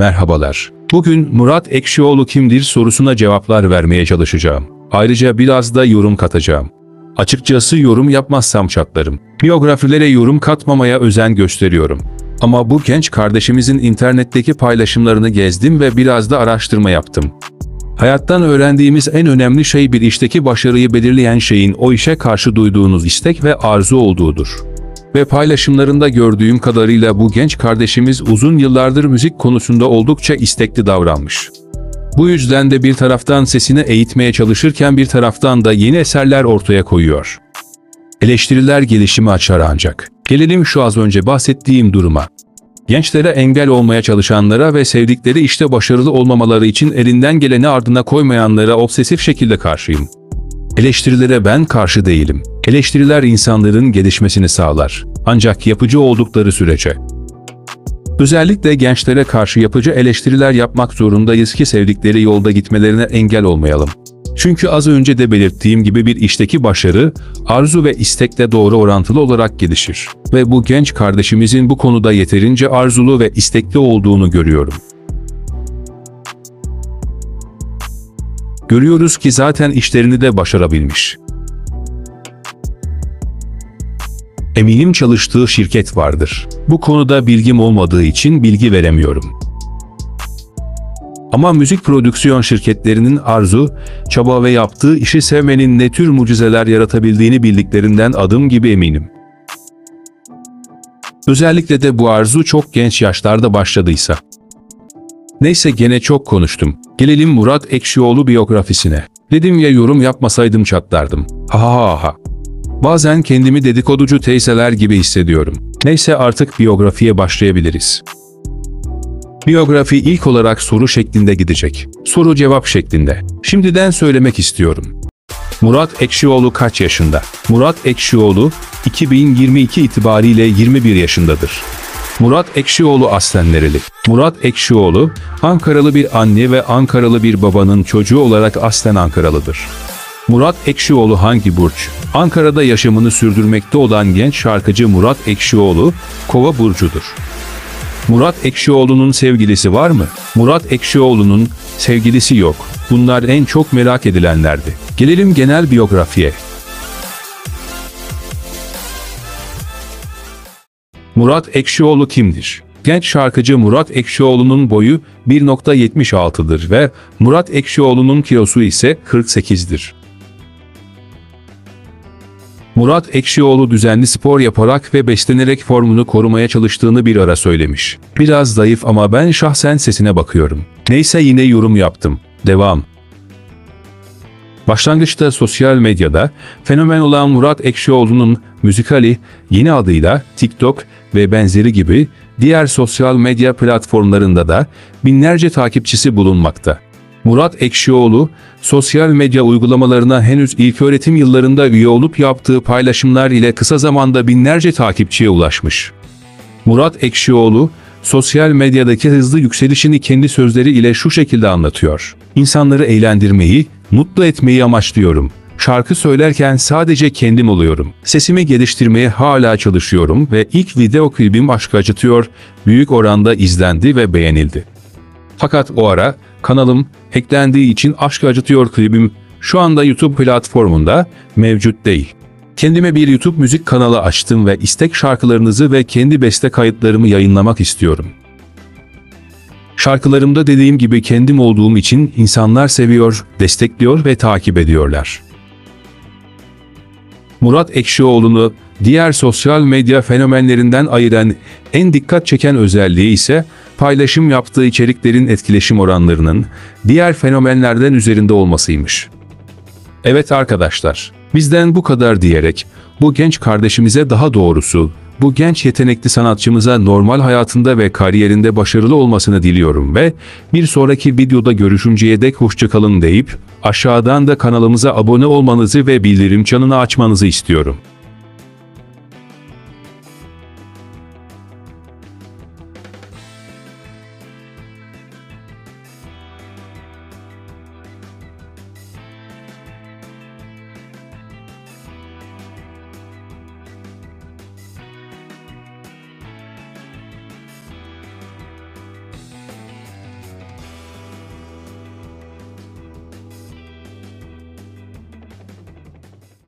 Merhabalar. Bugün Murat Ekşioğlu kimdir sorusuna cevaplar vermeye çalışacağım. Ayrıca biraz da yorum katacağım. Açıkçası yorum yapmazsam çatlarım. Biyografilere yorum katmamaya özen gösteriyorum. Ama bu genç kardeşimizin internetteki paylaşımlarını gezdim ve biraz da araştırma yaptım. Hayattan öğrendiğimiz en önemli şey bir işteki başarıyı belirleyen şeyin o işe karşı duyduğunuz istek ve arzu olduğudur. Ve paylaşımlarında gördüğüm kadarıyla bu genç kardeşimiz uzun yıllardır müzik konusunda oldukça istekli davranmış. Bu yüzden de bir taraftan sesini eğitmeye çalışırken bir taraftan da yeni eserler ortaya koyuyor. Eleştiriler gelişimi açar ancak. Gelelim şu az önce bahsettiğim duruma. Gençlere engel olmaya çalışanlara ve sevdikleri işte başarılı olmamaları için elinden geleni ardına koymayanlara obsesif şekilde karşıyım. Eleştirilere ben karşı değilim. Eleştiriler insanların gelişmesini sağlar. Ancak yapıcı oldukları sürece. Özellikle gençlere karşı yapıcı eleştiriler yapmak zorundayız ki sevdikleri yolda gitmelerine engel olmayalım. Çünkü az önce de belirttiğim gibi bir işteki başarı, arzu ve istekle doğru orantılı olarak gelişir. Ve bu genç kardeşimizin bu konuda yeterince arzulu ve istekli olduğunu görüyorum. Görüyoruz ki zaten işlerini de başarabilmiş. Eminim çalıştığı şirket vardır. Bu konuda bilgim olmadığı için bilgi veremiyorum. Ama müzik prodüksiyon şirketlerinin arzu, çaba ve yaptığı işi sevmenin ne tür mucizeler yaratabildiğini bildiklerinden adım gibi eminim. Özellikle de bu arzu çok genç yaşlarda başladıysa. Neyse gene çok konuştum. Gelelim Murat Ekşioğlu biyografisine. Dedim ya yorum yapmasaydım çatlardım. Ha ha ha ha. Bazen kendimi dedikoducu teyzeler gibi hissediyorum. Neyse artık biyografiye başlayabiliriz. Biyografi ilk olarak soru şeklinde gidecek. Soru cevap şeklinde. Şimdiden söylemek istiyorum. Murat Ekşioğlu kaç yaşında? Murat Ekşioğlu 2022 itibariyle 21 yaşındadır. Murat Ekşioğlu aslen nereli? Murat Ekşioğlu, Ankaralı bir anne ve Ankaralı bir babanın çocuğu olarak aslen Ankaralıdır. Murat Ekşioğlu hangi burç? Ankara'da yaşamını sürdürmekte olan genç şarkıcı Murat Ekşioğlu, Kova burcudur. Murat Ekşioğlu'nun sevgilisi var mı? Murat Ekşioğlu'nun sevgilisi yok. Bunlar en çok merak edilenlerdi. Gelelim genel biyografiye. Murat Ekşioğlu kimdir? Genç şarkıcı Murat Ekşioğlu'nun boyu 1.76'dır ve Murat Ekşioğlu'nun kilosu ise 48'dir. Murat Ekşioğlu düzenli spor yaparak ve beslenerek formunu korumaya çalıştığını bir ara söylemiş. Biraz zayıf ama ben şahsen sesine bakıyorum. Neyse yine yorum yaptım. Devam. Başlangıçta sosyal medyada fenomen olan Murat Ekşioğlu'nun müzikali yeni adıyla TikTok ve benzeri gibi diğer sosyal medya platformlarında da binlerce takipçisi bulunmakta. Murat Ekşioğlu, sosyal medya uygulamalarına henüz ilköğretim yıllarında üye olup yaptığı paylaşımlar ile kısa zamanda binlerce takipçiye ulaşmış. Murat Ekşioğlu, sosyal medyadaki hızlı yükselişini kendi sözleri ile şu şekilde anlatıyor. İnsanları eğlendirmeyi, mutlu etmeyi amaçlıyorum. Şarkı söylerken sadece kendim oluyorum. Sesimi geliştirmeye hala çalışıyorum ve ilk video klibim Aşk Acıtıyor büyük oranda izlendi ve beğenildi. Fakat o ara kanalım hacklendiği için Aşk Acıtıyor klibim şu anda YouTube platformunda mevcut değil. Kendime bir YouTube müzik kanalı açtım ve istek şarkılarınızı ve kendi beste kayıtlarımı yayınlamak istiyorum. Şarkılarımda dediğim gibi kendim olduğum için insanlar seviyor, destekliyor ve takip ediyorlar. Murat Ekşioğlu'nu diğer sosyal medya fenomenlerinden ayıran en dikkat çeken özelliği ise paylaşım yaptığı içeriklerin etkileşim oranlarının diğer fenomenlerden üzerinde olmasıymış. Evet arkadaşlar, bizden bu kadar diyerek bu genç kardeşimize daha doğrusu bu genç yetenekli sanatçımıza normal hayatında ve kariyerinde başarılı olmasını diliyorum ve bir sonraki videoda görüşünceye dek hoşçakalın deyip aşağıdan da kanalımıza abone olmanızı ve bildirim çanını açmanızı istiyorum.